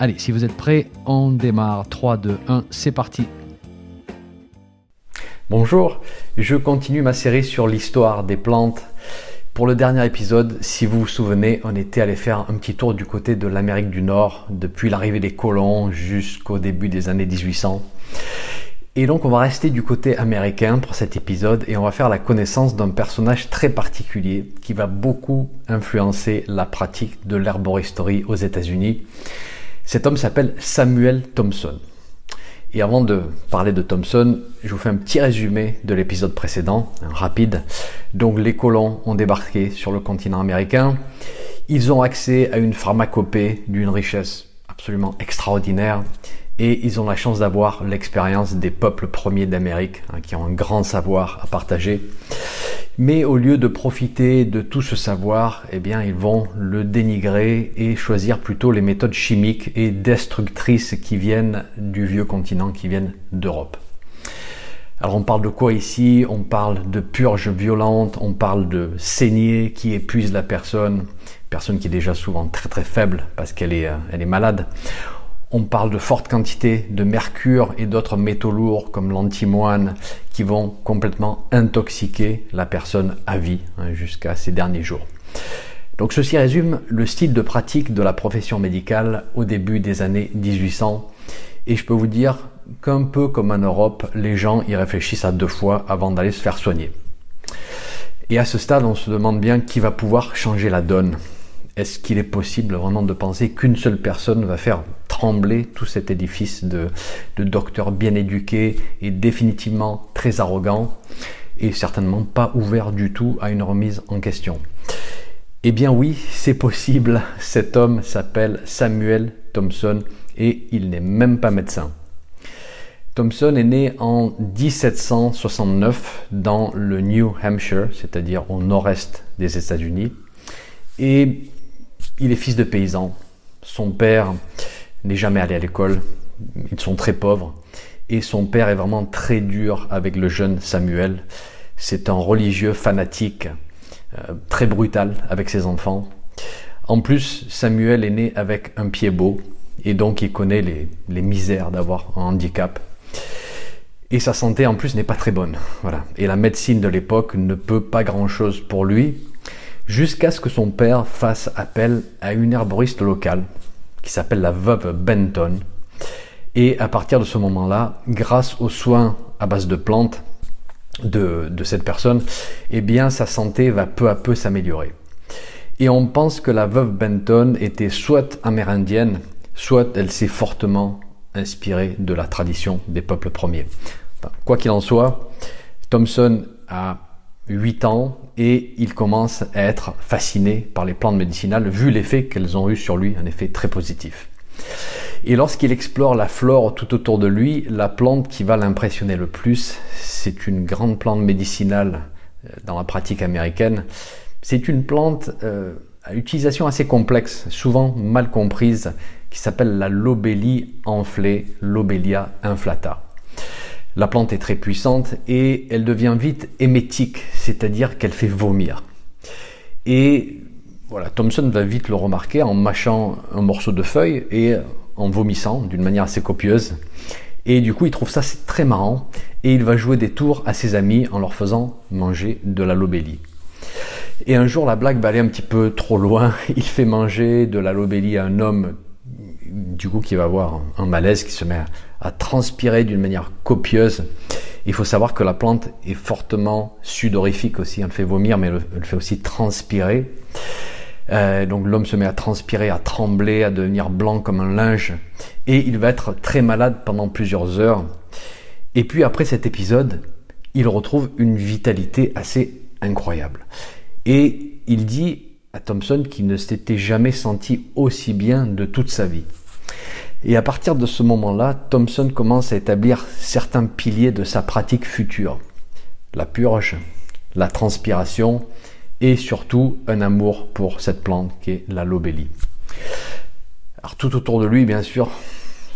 Allez, si vous êtes prêts, on démarre. 3, 2, 1, c'est parti. Bonjour, je continue ma série sur l'histoire des plantes. Pour le dernier épisode, si vous vous souvenez, on était allé faire un petit tour du côté de l'Amérique du Nord, depuis l'arrivée des colons jusqu'au début des années 1800. Et donc on va rester du côté américain pour cet épisode et on va faire la connaissance d'un personnage très particulier qui va beaucoup influencer la pratique de l'herboristerie aux États-Unis. Cet homme s'appelle Samuel Thompson. Et avant de parler de Thompson, je vous fais un petit résumé de l'épisode précédent, rapide. Donc les colons ont débarqué sur le continent américain. Ils ont accès à une pharmacopée d'une richesse absolument extraordinaire et ils ont la chance d'avoir l'expérience des peuples premiers d'Amérique hein, qui ont un grand savoir à partager. Mais au lieu de profiter de tout ce savoir, eh bien, ils vont le dénigrer et choisir plutôt les méthodes chimiques et destructrices qui viennent du vieux continent, qui viennent d'Europe. Alors on parle de quoi ici? On parle de purges violentes, on parle de saignées qui épuisent la personne, personne qui est déjà souvent très très faible parce qu'elle est, euh, malade. On parle de fortes quantités de mercure et d'autres métaux lourds comme l'antimoine qui vont complètement intoxiquer la personne à vie hein, jusqu'à ses derniers jours. Donc ceci résume le style de pratique de la profession médicale au début des années 1800 et je peux vous dire qu'un peu comme en Europe, les gens y réfléchissent à deux fois avant d'aller se faire soigner. Et à ce stade, on se demande bien qui va pouvoir changer la donne. Est-ce qu'il est possible vraiment de penser qu'une seule personne va faire trembler tout cet édifice de, docteurs bien éduqués et définitivement très arrogants et certainement pas ouvert du tout à une remise en question? Eh bien oui, c'est possible. Cet homme s'appelle Samuel Thompson et il n'est même pas médecin. Thompson est né en 1769 dans le New Hampshire, c'est-à-dire au nord-est des États-Unis. Il est fils de paysan. Son père n'est jamais allé à l'école. Ils sont très pauvres. Et son père est vraiment très dur avec le jeune Samuel. C'est un religieux fanatique, euh, très brutal avec ses enfants. En plus, Samuel est né avec un pied beau et donc il connaît les, misères d'avoir un handicap. Et sa santé en plus n'est pas très bonne. Voilà. Et la médecine de l'époque ne peut pas grand-chose pour lui, jusqu'à ce que son père fasse appel à une herboriste locale qui s'appelle la veuve Benton. Et à partir de ce moment-là, grâce aux soins à base de plantes de, cette personne, eh bien sa santé va peu à peu s'améliorer. Et on pense que la veuve Benton était soit amérindienne, soit elle s'est fortement inspirée de la tradition des peuples premiers. quoi qu'il en soit, Thompson a 8 ans et il commence à être fasciné par les plantes médicinales vu l'effet qu'elles ont eu sur lui, un effet très positif. Et lorsqu'il explore la flore tout autour de lui, la plante qui va l'impressionner le plus, c'est une grande plante médicinale euh, dans la pratique américaine. C'est une plante euh, à utilisation assez complexe, souvent mal comprise, qui s'appelle la lobélie enflée, Lobelia inflata. La plante est très puissante et elle devient vite émétique, c'est-à-dire qu'elle fait vomir. Et voilà, Thomson va vite le remarquer en mâchant un morceau de feuille et en vomissant d'une manière assez copieuse. Et du coup, il trouve ça très marrant et il va jouer des tours à ses amis en leur faisant manger de la lobélie. Et un jour, la blague va aller un petit peu trop loin. Il fait manger de la lobélie à un homme du coup qui va avoir un malaise, qui se met à, transpirer d'une manière copieuse. Il faut savoir que la plante est fortement sudorifique aussi, elle fait vomir, mais elle, fait aussi transpirer. Euh, donc l'homme se met à transpirer, à trembler, à devenir blanc comme un linge, et il va être très malade pendant plusieurs heures. Et puis après cet épisode, il retrouve une vitalité assez incroyable. Et il dit à Thompson qu'il ne s'était jamais senti aussi bien de toute sa vie. Et à partir de ce moment-là, Thompson commence à établir certains piliers de sa pratique future. La purge, la transpiration et surtout un amour pour cette plante qui est la lobélie. Alors tout autour de lui, bien sûr,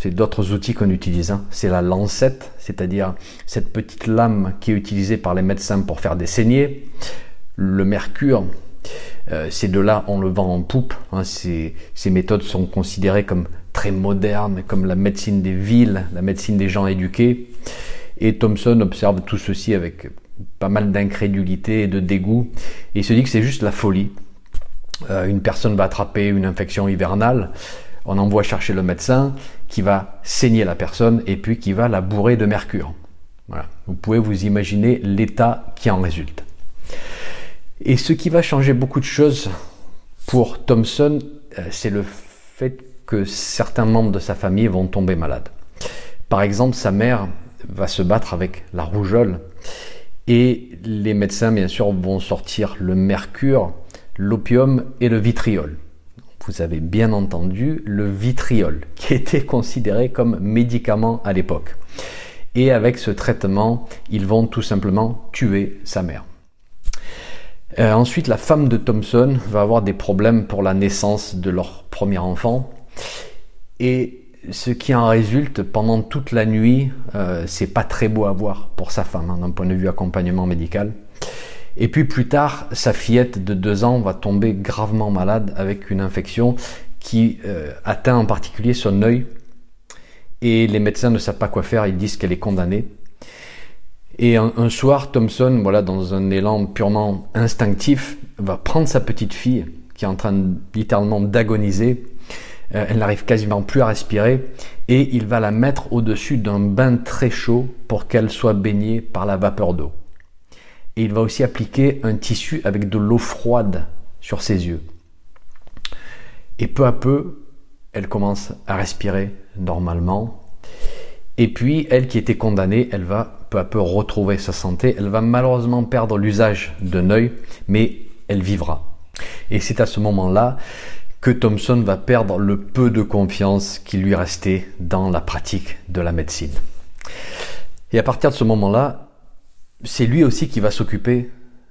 c'est d'autres outils qu'on utilise. Hein. C'est la lancette, c'est-à-dire cette petite lame qui est utilisée par les médecins pour faire des saignées. Le mercure, euh, ces deux-là, on le vend en poupe. Hein. Ces, ces, méthodes sont considérées comme très modernes, comme la médecine des villes, la médecine des gens éduqués. Et Thomson observe tout ceci avec pas mal d'incrédulité et de dégoût. Et il se dit que c'est juste la folie. Euh, une personne va attraper une infection hivernale, on envoie chercher le médecin qui va saigner la personne et puis qui va la bourrer de mercure. Voilà. Vous pouvez vous imaginer l'état qui en résulte. Et ce qui va changer beaucoup de choses pour Thomson, euh, c'est le fait que certains membres de sa famille vont tomber malades. Par exemple, sa mère va se battre avec la rougeole et les médecins, bien sûr, vont sortir le mercure, l'opium et le vitriol. Vous avez bien entendu le vitriol, qui était considéré comme médicament à l'époque. Et avec ce traitement, ils vont tout simplement tuer sa mère. Euh, ensuite, la femme de Thompson va avoir des problèmes pour la naissance de leur premier enfant. Et ce qui en résulte pendant toute la nuit, euh, c'est pas très beau à voir pour sa femme hein, d'un point de vue accompagnement médical. Et puis plus tard, sa fillette de deux ans va tomber gravement malade avec une infection qui euh, atteint en particulier son œil. Et les médecins ne savent pas quoi faire, ils disent qu'elle est condamnée. Et un, un, soir, Thompson, voilà, dans un élan purement instinctif, va prendre sa petite fille qui est en train littéralement d'agoniser. Euh, elle n'arrive quasiment plus à respirer et il va la mettre au-dessus d'un bain très chaud pour qu'elle soit baignée par la vapeur d'eau. Et il va aussi appliquer un tissu avec de l'eau froide sur ses yeux. Et peu à peu, elle commence à respirer normalement. Et puis, elle qui était condamnée, elle va peu à peu retrouver sa santé. Elle va malheureusement perdre l'usage d'un œil, mais elle vivra. Et c'est à ce moment-là que Thomson va perdre le peu de confiance qui lui restait dans la pratique de la médecine. Et à partir de ce moment-là, c'est lui aussi qui va s'occuper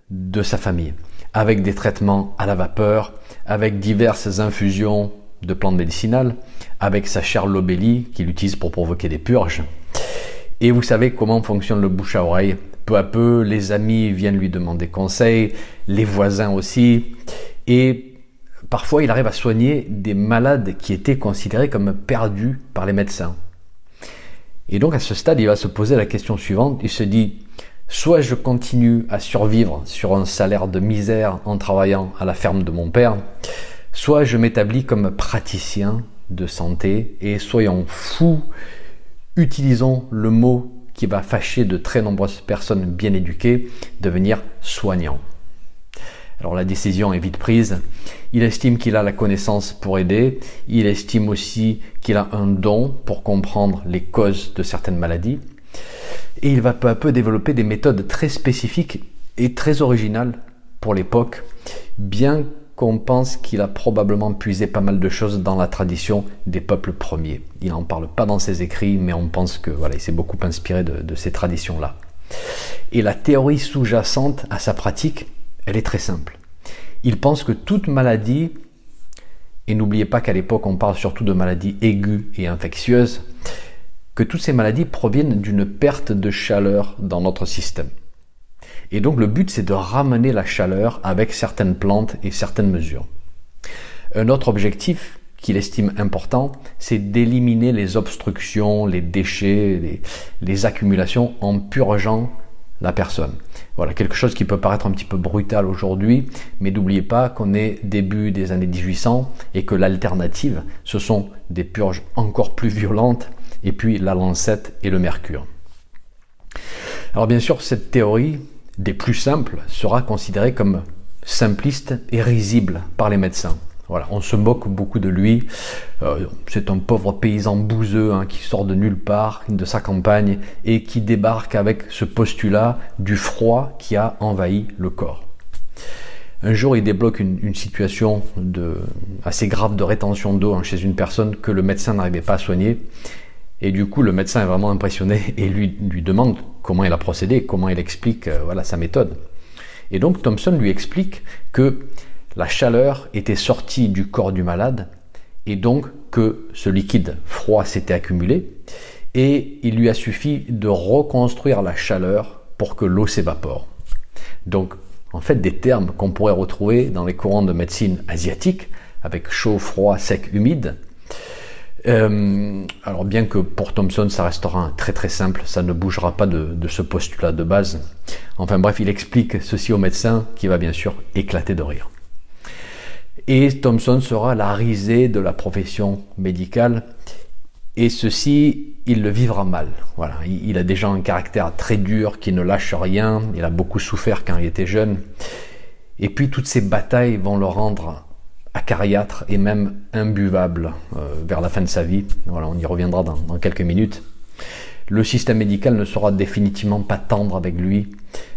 de sa famille, avec des traitements à la vapeur, avec diverses infusions de plantes médicinales, avec sa chère lobélie qu'il utilise pour provoquer des purges. Et vous savez comment fonctionne le bouche à oreille. Peu à peu, les amis viennent lui demander conseil, les voisins aussi. Et parfois, il arrive à soigner des malades qui étaient considérés comme perdus par les médecins. Et donc, à ce stade, il va se poser la question suivante. Il se dit, soit je continue à survivre sur un salaire de misère en travaillant à la ferme de mon père, soit je m'établis comme praticien de santé et soyons fous, utilisons le mot qui va fâcher de très nombreuses personnes bien éduquées, devenir soignant. Alors la décision est vite prise. Il estime qu'il a la connaissance pour aider. Il estime aussi qu'il a un don pour comprendre les causes de certaines maladies. Et il va peu à peu développer des méthodes très spécifiques et très originales pour l'époque, bien qu'on pense qu'il a probablement puisé pas mal de choses dans la tradition des peuples premiers. Il n'en parle pas dans ses écrits, mais on pense que voilà, il s'est beaucoup inspiré de, de ces traditions-là. Et la théorie sous-jacente à sa pratique, elle est très simple. Il pense que toute maladie, et n'oubliez pas qu'à l'époque on parle surtout de maladies aiguës et infectieuses, que toutes ces maladies proviennent d'une perte de chaleur dans notre système. Et donc le but, c'est de ramener la chaleur avec certaines plantes et certaines mesures. Un autre objectif qu'il estime important, c'est d'éliminer les obstructions, les déchets, les, accumulations en purgeant la personne. Voilà, quelque chose qui peut paraître un petit peu brutal aujourd'hui, mais n'oubliez pas qu'on est début des années 1800 et que l'alternative, ce sont des purges encore plus violentes, et puis la lancette et le mercure. Alors bien sûr, cette théorie, des plus simples sera considéré comme simpliste et risible par les médecins. Voilà, on se moque beaucoup de lui. Euh, c'est un pauvre paysan bouseux hein, qui sort de nulle part, de sa campagne, et qui débarque avec ce postulat du froid qui a envahi le corps. Un jour, il débloque une, situation assez grave de rétention d'eau hein, chez une personne que le médecin n'arrivait pas à soigner. Et du coup, le médecin est vraiment impressionné et lui, lui demande comment il a procédé, comment il explique euh, voilà, sa méthode. Et donc Thompson lui explique que la chaleur était sortie du corps du malade et donc que ce liquide froid s'était accumulé et il lui a suffi de reconstruire la chaleur pour que l'eau s'évapore. Donc en fait des termes qu'on pourrait retrouver dans les courants de médecine asiatique avec chaud, froid, sec, humide. Euh, alors bien que pour Thomson ça restera très très simple, ça ne bougera pas de ce postulat de base. Enfin bref, il explique ceci au médecin qui va bien sûr éclater de rire. Et Thomson sera la risée de la profession médicale. Et ceci, il le vivra mal. Voilà, il a déjà un caractère très dur, qui ne lâche rien. Il a beaucoup souffert quand il était jeune. Et puis toutes ces batailles vont le rendre acariâtre et même imbuvable euh, vers la fin de sa vie. Voilà, on y reviendra dans, dans quelques minutes. Le système médical ne sera définitivement pas tendre avec lui,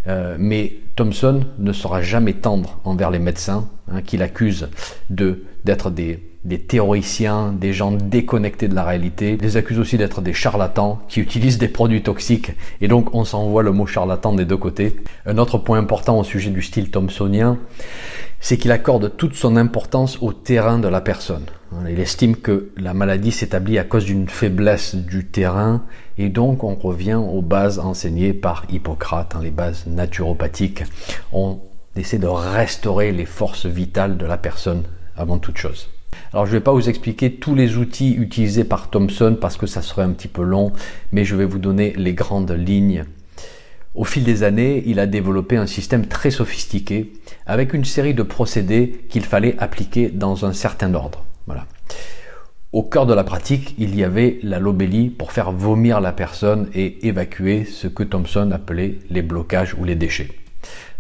euh, mais Thomson ne sera jamais tendre envers les médecins hein, qu'il accuse de d'être des, des théoriciens, des gens déconnectés de la réalité. Il les accuse aussi d'être des charlatans qui utilisent des produits toxiques et donc on s'envoie le mot charlatan des deux côtés. Un autre point important au sujet du style thomsonien, c'est qu'il accorde toute son importance au terrain de la personne. Il estime que la maladie s'établit à cause d'une faiblesse du terrain et donc on revient aux bases enseignées par Hippocrate, hein, les bases naturopathiques. On essaie de restaurer les forces vitales de la personne avant toute chose. Alors je ne vais pas vous expliquer tous les outils utilisés par Thomson parce que ça serait un petit peu long, mais je vais vous donner les grandes lignes au fil des années, il a développé un système très sophistiqué avec une série de procédés qu'il fallait appliquer dans un certain ordre. Voilà. Au cœur de la pratique, il y avait la lobélie pour faire vomir la personne et évacuer ce que Thomson appelait les blocages ou les déchets.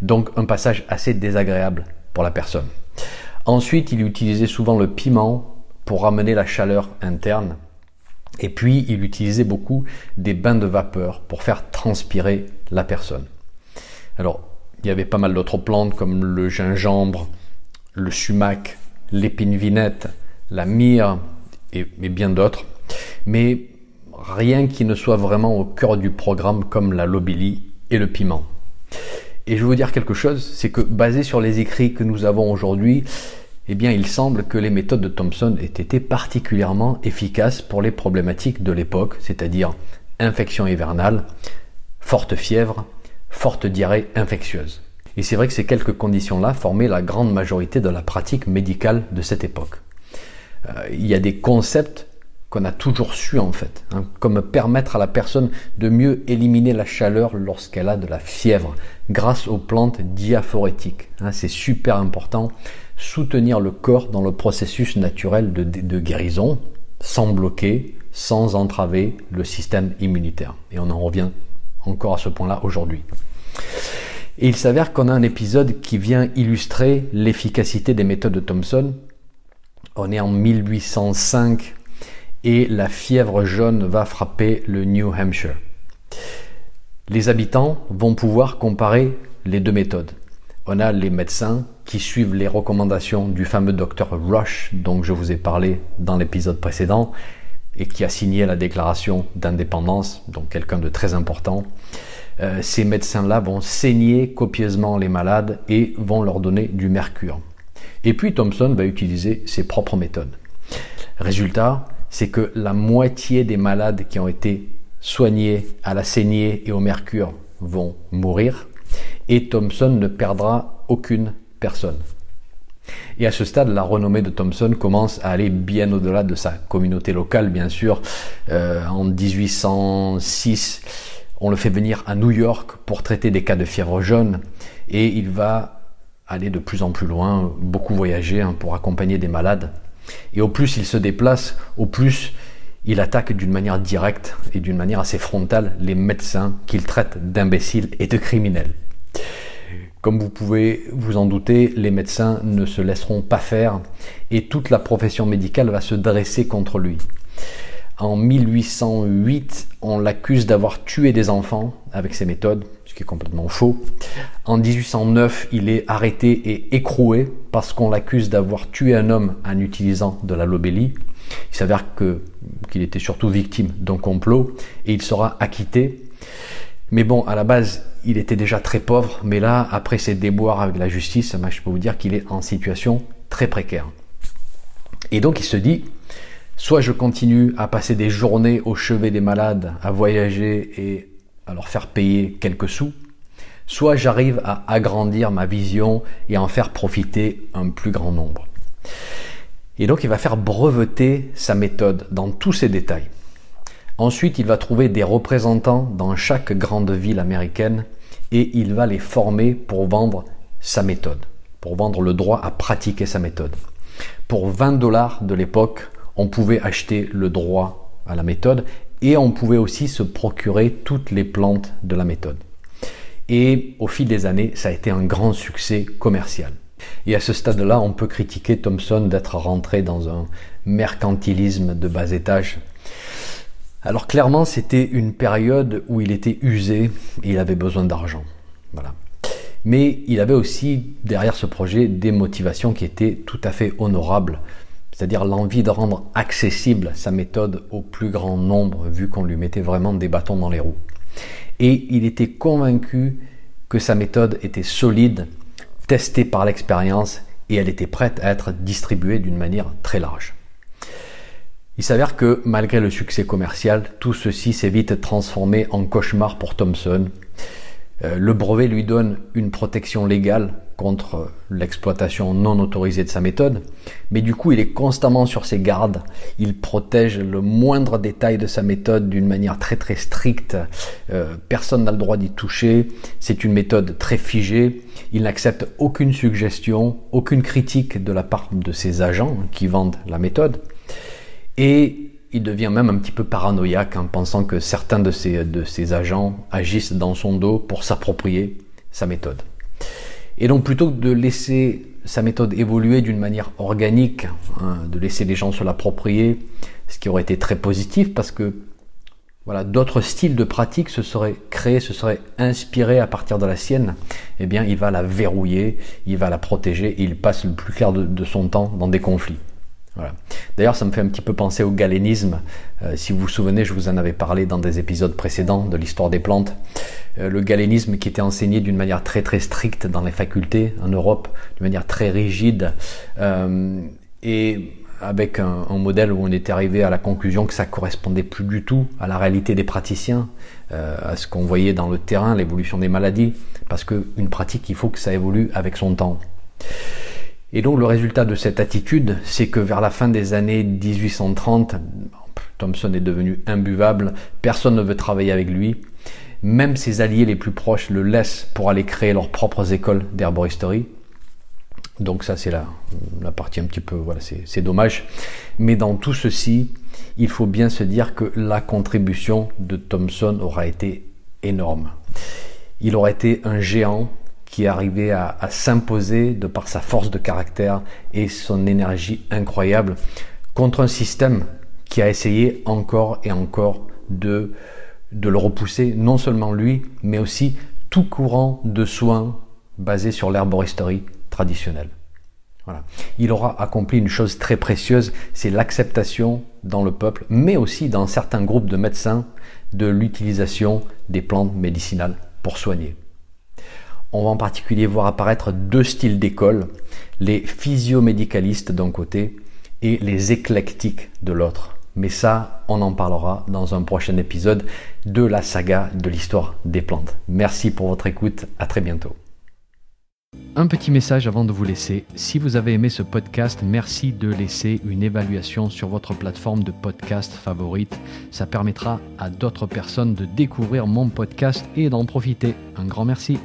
Donc un passage assez désagréable pour la personne. Ensuite, il utilisait souvent le piment pour ramener la chaleur interne et puis, il utilisait beaucoup des bains de vapeur pour faire transpirer la personne. Alors, il y avait pas mal d'autres plantes comme le gingembre, le sumac, l'épine vinette, la myrrhe et, bien d'autres. Mais rien qui ne soit vraiment au cœur du programme comme la lobelie et le piment. Et je veux vous dire quelque chose, c'est que basé sur les écrits que nous avons aujourd'hui, eh bien, il semble que les méthodes de Thomson aient été particulièrement efficaces pour les problématiques de l'époque, c'est-à-dire infection hivernale, forte fièvre, forte diarrhée infectieuse. Et c'est vrai que ces quelques conditions-là formaient la grande majorité de la pratique médicale de cette époque. Euh, il y a des concepts qu'on a toujours su en fait, hein, comme permettre à la personne de mieux éliminer la chaleur lorsqu'elle a de la fièvre grâce aux plantes diaphorétiques. Hein, c'est super important soutenir le corps dans le processus naturel de, guérison sans bloquer, sans entraver le système immunitaire. Et on en revient encore à ce point-là aujourd'hui. Et il s'avère qu'on a un épisode qui vient illustrer l'efficacité des méthodes de Thomson. On est en 1805 et la fièvre jaune va frapper le New Hampshire. Les habitants vont pouvoir comparer les deux méthodes on a les médecins qui suivent les recommandations du fameux docteur Rush dont je vous ai parlé dans l'épisode précédent et qui a signé la déclaration d'indépendance, donc quelqu'un de très important. Euh, ces médecins-là vont saigner copieusement les malades et vont leur donner du mercure. Et puis Thomson va utiliser ses propres méthodes. Résultat, c'est que la moitié des malades qui ont été soignés à la saignée et au mercure vont mourir et Thomson ne perdra aucune personne. Et à ce stade, la renommée de Thomson commence à aller bien au-delà de sa communauté locale, bien sûr. Euh, en 1806, on le fait venir à New York pour traiter des cas de fièvre jaune et il va aller de plus en plus loin, beaucoup voyager hein, pour accompagner des malades. Et au plus il se déplace, au plus il attaque d'une manière directe et d'une manière assez frontale les médecins qu'il traite d'imbéciles et de criminels. Comme vous pouvez vous en douter, les médecins ne se laisseront pas faire et toute la profession médicale va se dresser contre lui. En 1808, on l'accuse d'avoir tué des enfants avec ses méthodes, qui est complètement faux. En 1809, il est arrêté et écroué parce qu'on l'accuse d'avoir tué un homme en utilisant de la lobélie. Il s'avère qu'il était surtout victime d'un complot et il sera acquitté. Mais bon, à la base, il était déjà très pauvre, mais là, après ses déboires avec la justice, je peux vous dire qu'il est en situation très précaire. Et donc il se dit, soit je continue à passer des journées au chevet des malades, à voyager et à leur faire payer quelques sous, soit j'arrive à agrandir ma vision et à en faire profiter un plus grand nombre. Et donc il va faire breveter sa méthode dans tous ses détails. Ensuite, il va trouver des représentants dans chaque grande ville américaine et il va les former pour vendre sa méthode, pour vendre le droit à pratiquer sa méthode. Pour 20 dollars de l'époque, on pouvait acheter le droit à la méthode et on pouvait aussi se procurer toutes les plantes de la méthode. Et au fil des années, ça a été un grand succès commercial. Et à ce stade-là, on peut critiquer Thomson d'être rentré dans un mercantilisme de bas étage alors clairement, c'était une période où il était usé et il avait besoin d'argent. Voilà. Mais il avait aussi derrière ce projet des motivations qui étaient tout à fait honorables, c'est-à-dire l'envie de rendre accessible sa méthode au plus grand nombre, vu qu'on lui mettait vraiment des bâtons dans les roues. Et il était convaincu que sa méthode était solide, testée par l'expérience, et elle était prête à être distribuée d'une manière très large. Il s'avère que malgré le succès commercial, tout ceci s'est vite transformé en cauchemar pour Thomson. Euh, le brevet lui donne une protection légale contre l'exploitation non autorisée de sa méthode, mais du coup il est constamment sur ses gardes, il protège le moindre détail de sa méthode d'une manière très très stricte, euh, personne n'a le droit d'y toucher, c'est une méthode très figée, il n'accepte aucune suggestion, aucune critique de la part de ses agents qui vendent la méthode. Et il devient même un petit peu paranoïaque en pensant que certains de ses, agents agissent dans son dos pour s'approprier sa méthode. Et donc plutôt que de laisser sa méthode évoluer d'une manière organique, hein, de laisser les gens se l'approprier, ce qui aurait été très positif parce que voilà, d'autres styles de pratique se seraient créés, se seraient inspirés à partir de la sienne, eh bien il va la verrouiller, il va la protéger et il passe le plus clair de son temps dans des conflits. D'ailleurs, ça me fait un petit peu penser au galénisme. Euh, si vous vous souvenez, je vous en avais parlé dans des épisodes précédents de l'histoire des plantes. Euh, le galénisme qui était enseigné d'une manière très très stricte dans les facultés en Europe, d'une manière très rigide, euh, et avec un, modèle où on était arrivé à la conclusion que ça correspondait plus du tout à la réalité des praticiens, à ce qu'on voyait dans le terrain, l'évolution des maladies, parce qu'une pratique, il faut que ça évolue avec son temps. Et donc le résultat de cette attitude, c'est que vers la fin des années 1830, Thomson est devenu imbuvable, personne ne veut travailler avec lui, même ses alliés les plus proches le laissent pour aller créer leurs propres écoles d'herboristerie. Donc ça c'est la, la partie un petit peu, voilà, c'est dommage. Mais dans tout ceci, il faut bien se dire que la contribution de Thomson aura été énorme. Il aura été un géant qui est arrivé à, s'imposer de par sa force de caractère et son énergie incroyable contre un système qui a essayé encore et encore de, le repousser, non seulement lui, mais aussi tout courant de soins basé sur l'herboristerie traditionnelle. Il aura accompli une chose très précieuse, c'est l'acceptation dans le peuple, mais aussi dans certains groupes de médecins, de l'utilisation des plantes médicinales pour soigner on va en particulier voir apparaître deux styles d'école, les physiomédicalistes d'un côté et les éclectiques de l'autre. Mais ça, on en parlera dans un prochain épisode de la saga de l'histoire des plantes. Merci pour votre écoute, à très bientôt. Un petit message avant de vous laisser. Si vous avez aimé ce podcast, merci de laisser une évaluation sur votre plateforme de podcast favorite. Ça permettra à d'autres personnes de découvrir mon podcast et d'en profiter. Un grand merci.